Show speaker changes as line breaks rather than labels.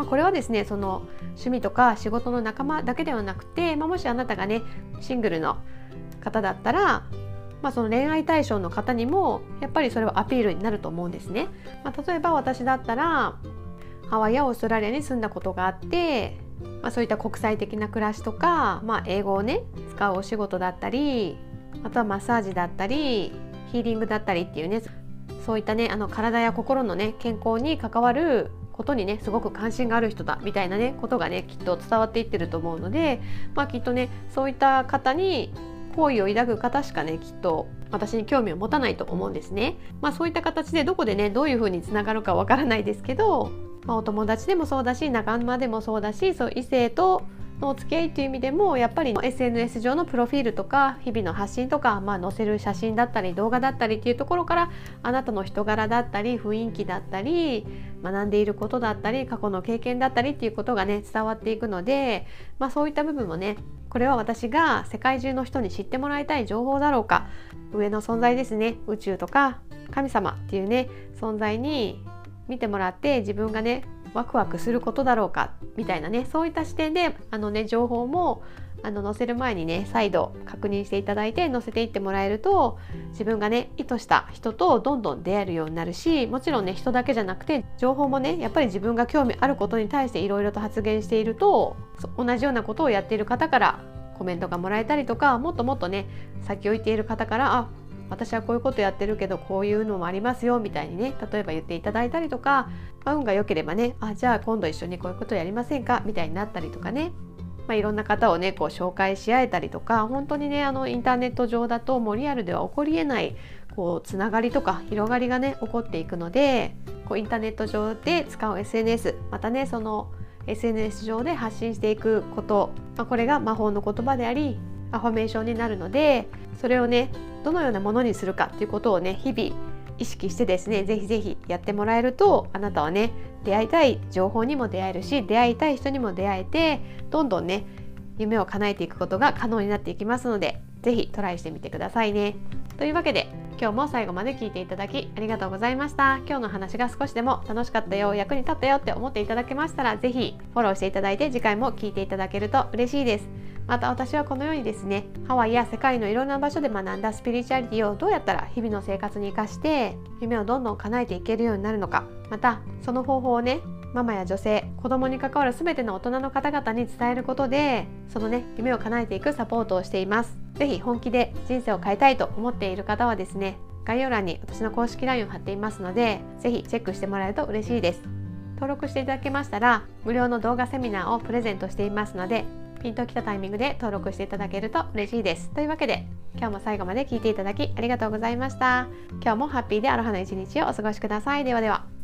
まあ、これはですねその趣味とか仕事の仲間だけではなくて、まあ、もしあなたがねシングルの方だったら、まあ、その恋愛対象の方にもやっぱりそれはアピールになると思うんですね。まあ、例えば私だったらハワイやオーストラリアに住んだことがあってまあ、そういった国際的な暮らしとか、まあ、英語をね使うお仕事だったりあとはマッサージだったりヒーリングだったりっていうねそういったねあの体や心のね健康に関わることにねすごく関心がある人だみたいなねことがねきっと伝わっていってると思うので、まあ、きっとねそういった方に好意を抱く方しかねきっと私に興味を持たないと思うんですね。まあ、そういった形でどこでねどういうふうにつながるかわからないですけどまあ、お友達でもそうだし仲間でもそうだしそう異性とのお付き合いという意味でもやっぱり SNS 上のプロフィールとか日々の発信とか、まあ、載せる写真だったり動画だったりっていうところからあなたの人柄だったり雰囲気だったり学んでいることだったり過去の経験だったりっていうことがね伝わっていくので、まあ、そういった部分もねこれは私が世界中の人に知ってもらいたい情報だろうか上の存在ですね宇宙とか神様っていうね存在に見てもらって自分がねワクワクすることだろうかみたいなねそういった視点であのね情報もあの載せる前にね再度確認していただいて載せていってもらえると自分がね意図した人とどんどん出会えるようになるしもちろんね人だけじゃなくて情報もねやっぱり自分が興味あることに対していろいろと発言していると同じようなことをやっている方からコメントがもらえたりとかもっともっとね先を行っている方からあ私はこういうことやってるけどこういうのもありますよみたいにね例えば言っていただいたりとか、運が良ければねあじゃあ今度一緒にこういうことやりませんかみたいになったりとかね、まあ、いろんな方をねこう紹介し合えたりとか本当にねあのインターネット上だともうリアルでは起こりえないこうつながりとか広がりがね起こっていくのでこうインターネット上で使う SNS またねその SNS 上で発信していくこと、まあ、これが魔法の言葉でありアファメーションになるのでそれをねどのようなものにするかっていうことをね日々意識してですねぜひぜひやってもらえるとあなたはね出会いたい情報にも出会えるし出会いたい人にも出会えてどんどんね夢を叶えていくことが可能になっていきますので是非トライしてみてくださいね。というわけで今日も最後まで聞いていただきありがとうございました。今日の話が少しでも楽しかったよ役に立ったよって思っていただけましたら是非フォローしていただいて次回も聞いていただけると嬉しいです。また私はこのようにですねハワイや世界のいろんな場所で学んだスピリチュアリティをどうやったら日々の生活に生かして夢をどんどん叶えていけるようになるのか。またその方法をねママや女性子供に関わる全ての大人の方々に伝えることでそのね夢を叶えていくサポートをしています。是非本気で人生を変えたいと思っている方はですね概要欄に私の公式 LINE を貼っていますので是非チェックしてもらえると嬉しいです。登録していただけましたら無料の動画セミナーをプレゼントしていますのでピンときたタイミングで登録していただけると嬉しいです。というわけで今日も最後まで聞いていただきありがとうございました。今日もハッピーでアロハな一日をお過ごしください。ではでは。